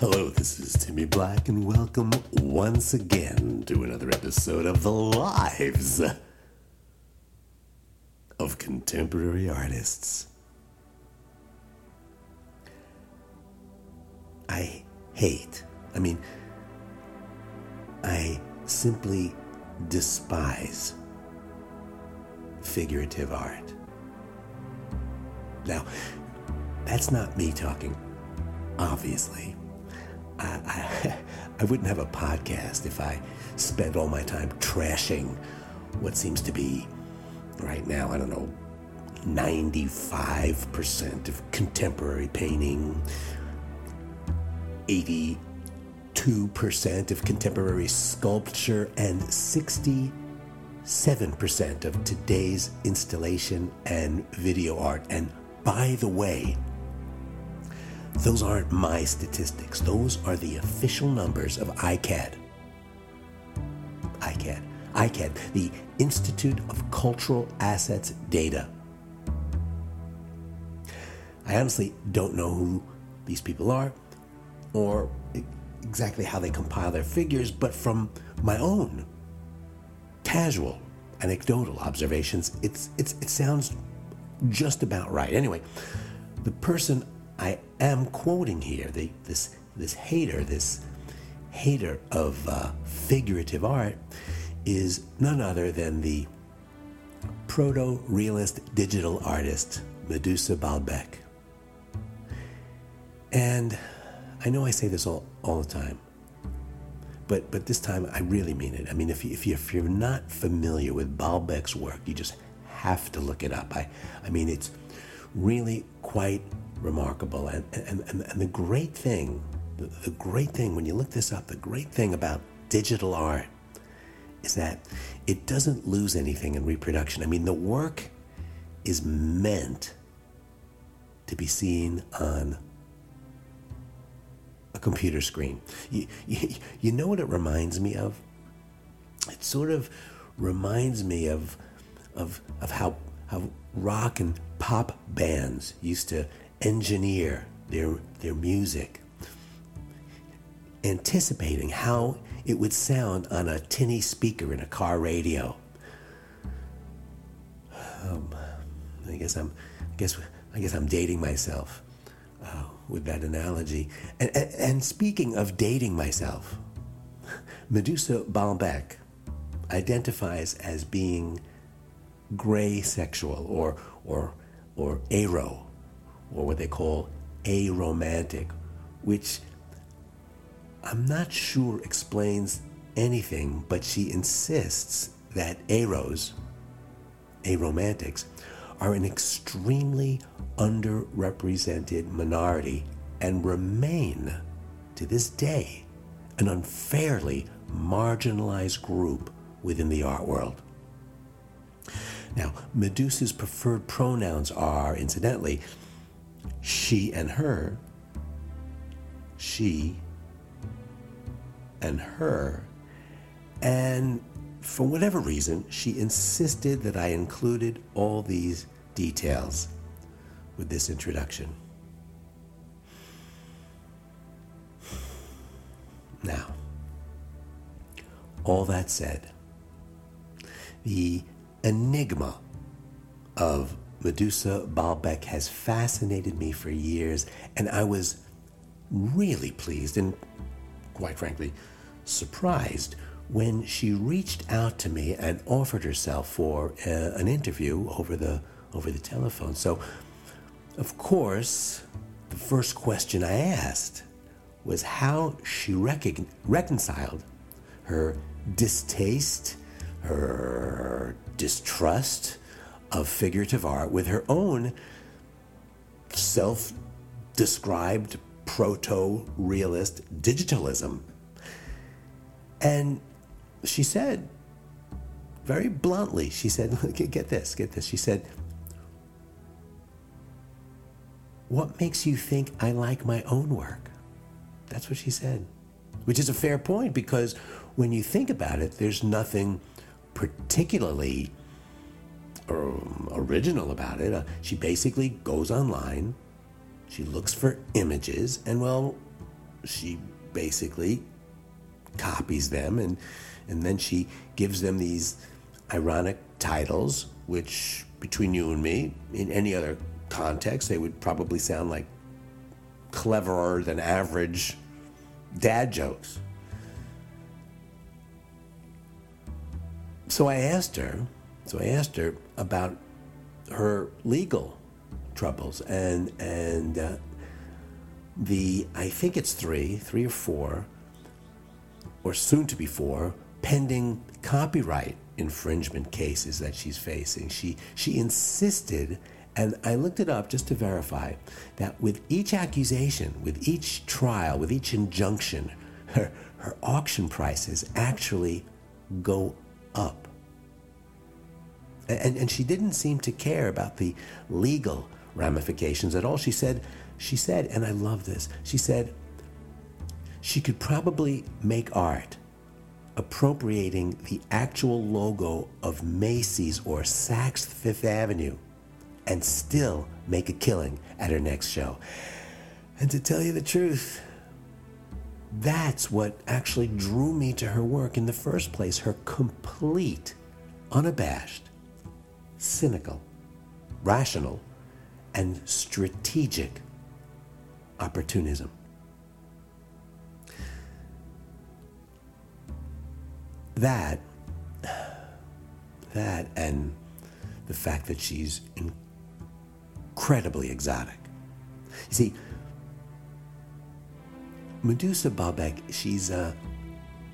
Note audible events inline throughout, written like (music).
Hello, this is Timmy Black, and welcome once again to another episode of The Lives of Contemporary Artists. I hate, I mean, I simply despise figurative art. Now, that's not me talking, obviously. I, (laughs) I, wouldn't have a podcast if I spent all my time trashing what seems to be, right now, I don't know, 95% of contemporary painting, 82% of contemporary sculpture, and 67% of today's installation and video art. And by the way, those aren't my statistics. Those are the official numbers of ICAD. ICAD. ICAD, the Institute of Cultural Assets Data. I honestly don't know who these people are or exactly how they compile their figures, but from my own casual, anecdotal observations, it's, it's, it sounds just about right. Anyway, the person am quoting here, the, this, this hater, this hater of uh, figurative art, is none other than the proto realist digital artist Medusa Baalbek. And I know I say this all, all the time, but, but this time I really mean it. I mean, if, you, if, you, if you're not familiar with Baalbek's work, you just have to look it up. I, I mean, it's really quite remarkable. And, and, and, and the great thing, the, the great thing, when you look this up, the great thing about digital art is that it doesn't lose anything in reproduction. I mean, the work is meant to be seen on a computer screen. You, you, you know what it reminds me of? It sort of reminds me of, of, of how, how rock and pop bands used to engineer their, their music, anticipating how it would sound on a tinny speaker in a car radio. Um, I guess I'm, I guess, I guess I'm dating myself uh, with that analogy. And, and, and speaking of dating myself, Medusa Baalbek identifies as being gray sexual or or or aro or what they call aromantic, which I'm not sure explains anything, but she insists that aros, aromantics, are an extremely underrepresented minority and remain to this day an unfairly marginalized group within the art world. Now, Medusa's preferred pronouns are, incidentally, she and her, she and her, and for whatever reason, she insisted that I included all these details with this introduction. Now, all that said, the enigma of Medusa Baalbek has fascinated me for years, and I was really pleased and, quite frankly, surprised when she reached out to me and offered herself for uh, an interview over the over the telephone. So, of course, the first question I asked was how she recon- reconciled her distaste, her distrust of figurative art with her own self described proto realist digitalism. And she said, very bluntly, she said, (laughs) get this, get this. She said, What makes you think I like my own work? That's what she said, which is a fair point because when you think about it, there's nothing particularly original about it. Uh, she basically goes online, she looks for images, and well, she basically copies them and and then she gives them these ironic titles which between you and me in any other context they would probably sound like cleverer than average dad jokes so i asked her so i asked her about her legal troubles and and uh, the I think it's three, three or four, or soon to be four, pending copyright infringement cases that she's facing. She she insisted, and I looked it up just to verify that with each accusation, with each trial, with each injunction, her her auction prices actually go up. And, and she didn't seem to care about the legal ramifications at all. She said she said, and I love this, she said, she could probably make art appropriating the actual logo of Macy's or Saks Fifth Avenue and still make a killing at her next show. And to tell you the truth, that's what actually drew me to her work in the first place her complete, unabashed, cynical, rational, and strategic opportunism. That, that, and the fact that she's incredibly exotic. You see, Medusa Baalbek, she's a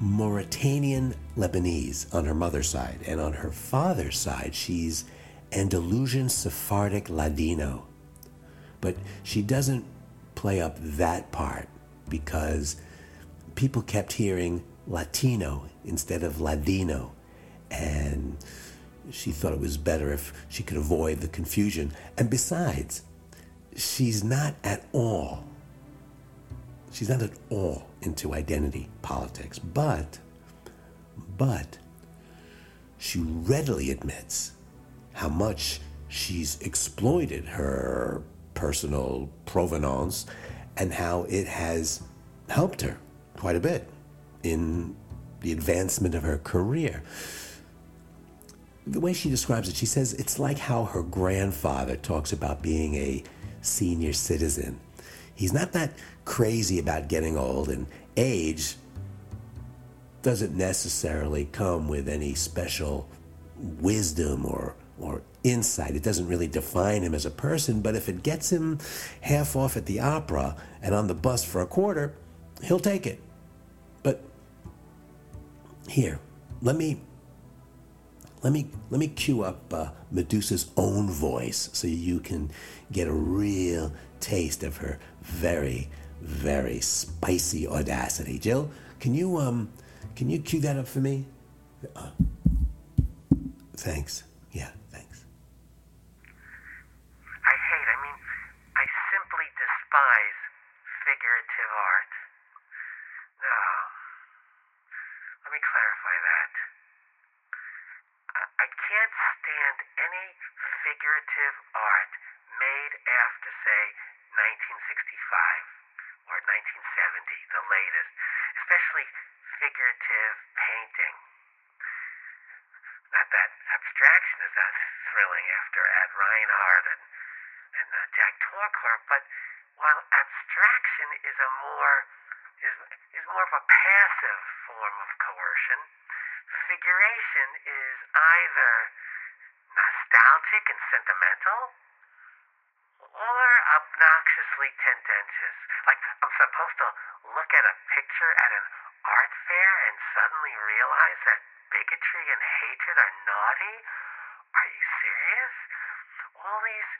Mauritanian Lebanese on her mother's side, and on her father's side, she's Andalusian Sephardic Ladino. But she doesn't play up that part because people kept hearing Latino instead of Ladino. And she thought it was better if she could avoid the confusion. And besides, she's not at all, she's not at all into identity politics. But, but, she readily admits how much she's exploited her personal provenance and how it has helped her quite a bit in the advancement of her career. The way she describes it, she says it's like how her grandfather talks about being a senior citizen. He's not that crazy about getting old, and age doesn't necessarily come with any special wisdom or, or insight. It doesn't really define him as a person, but if it gets him half off at the opera and on the bus for a quarter, he'll take it. But here, let me let me let me cue up uh, Medusa's own voice so you can get a real taste of her very very spicy audacity. Jill, can you um can you cue that up for me? Uh, thanks. figurative art made after, say, 1965 or 1970, the latest, especially figurative painting. Not that abstraction is that thrilling after Ad Reinhardt and, and uh, Jack but while abstraction is a more is is more of a passive form of coercion, figuration is either nostalgic and sentimental, or obnoxiously tendentious. Like I'm supposed to look at a picture at an art fair and suddenly realize that bigotry and hatred are naughty? Are you serious? All these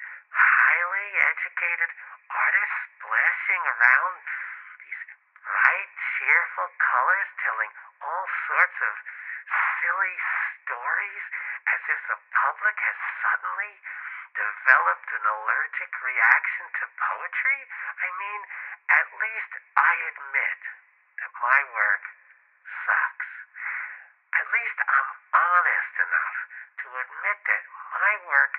educated artists splashing around these bright, cheerful colors telling all sorts of silly stories as if the public has suddenly developed an allergic reaction to poetry? I mean, at least I admit that my work sucks. At least I'm honest enough to admit that my work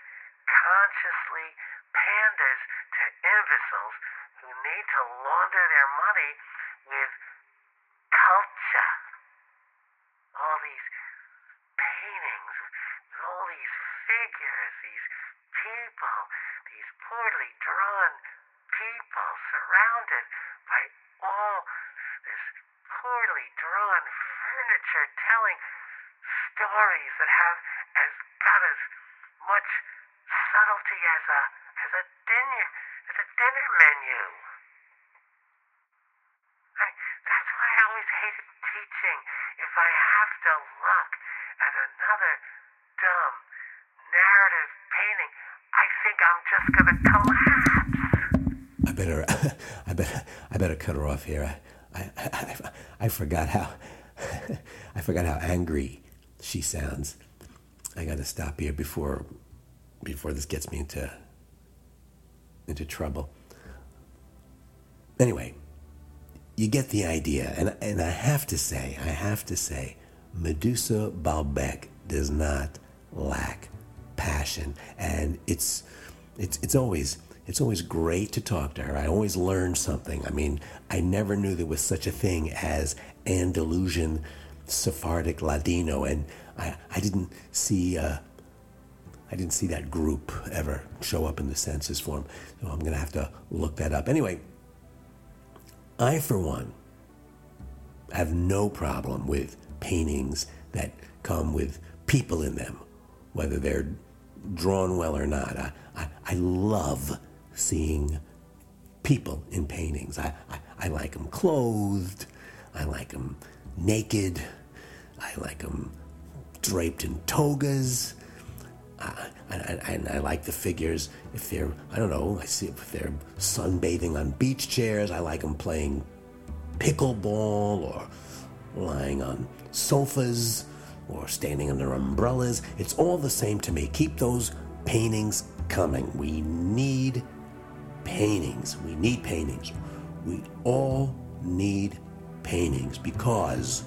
consciously panders to imbeciles who need to launder their money with culture. All these paintings, all these figures, these people, these poorly drawn people surrounded by all this poorly drawn furniture telling stories that have as got as much subtlety as a as a dinner as a dinner menu. I, that's why I always hated teaching. If I have to look at another dumb narrative painting, I think I'm just gonna collapse. I better, (laughs) I better, I better cut her off here. I, I, I, I forgot how, (laughs) I forgot how angry she sounds. I got to stop here before, before this gets me into, into trouble. Anyway, you get the idea, and and I have to say, I have to say, Medusa Baalbek does not lack passion, and it's it's it's always it's always great to talk to her. I always learn something. I mean, I never knew there was such a thing as Andalusian Sephardic Ladino, and I, I didn't see uh, I didn't see that group ever show up in the census form. So I'm going to have to look that up. Anyway, I for one have no problem with paintings that come with people in them, whether they're drawn well or not. I, I, I love seeing people in paintings. I, I, I like them clothed. I like them naked. I like them draped in togas. I, I, like the figures if they're, I don't know, I see if they're sunbathing on beach chairs. I like them playing pickleball or lying on sofas or standing under umbrellas. It's all the same to me. Keep those paintings coming. We need paintings. We need paintings. We all need paintings because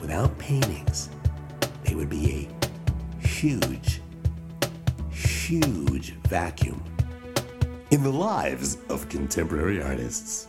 without paintings, they would be a huge, huge vacuum in the lives of contemporary artists.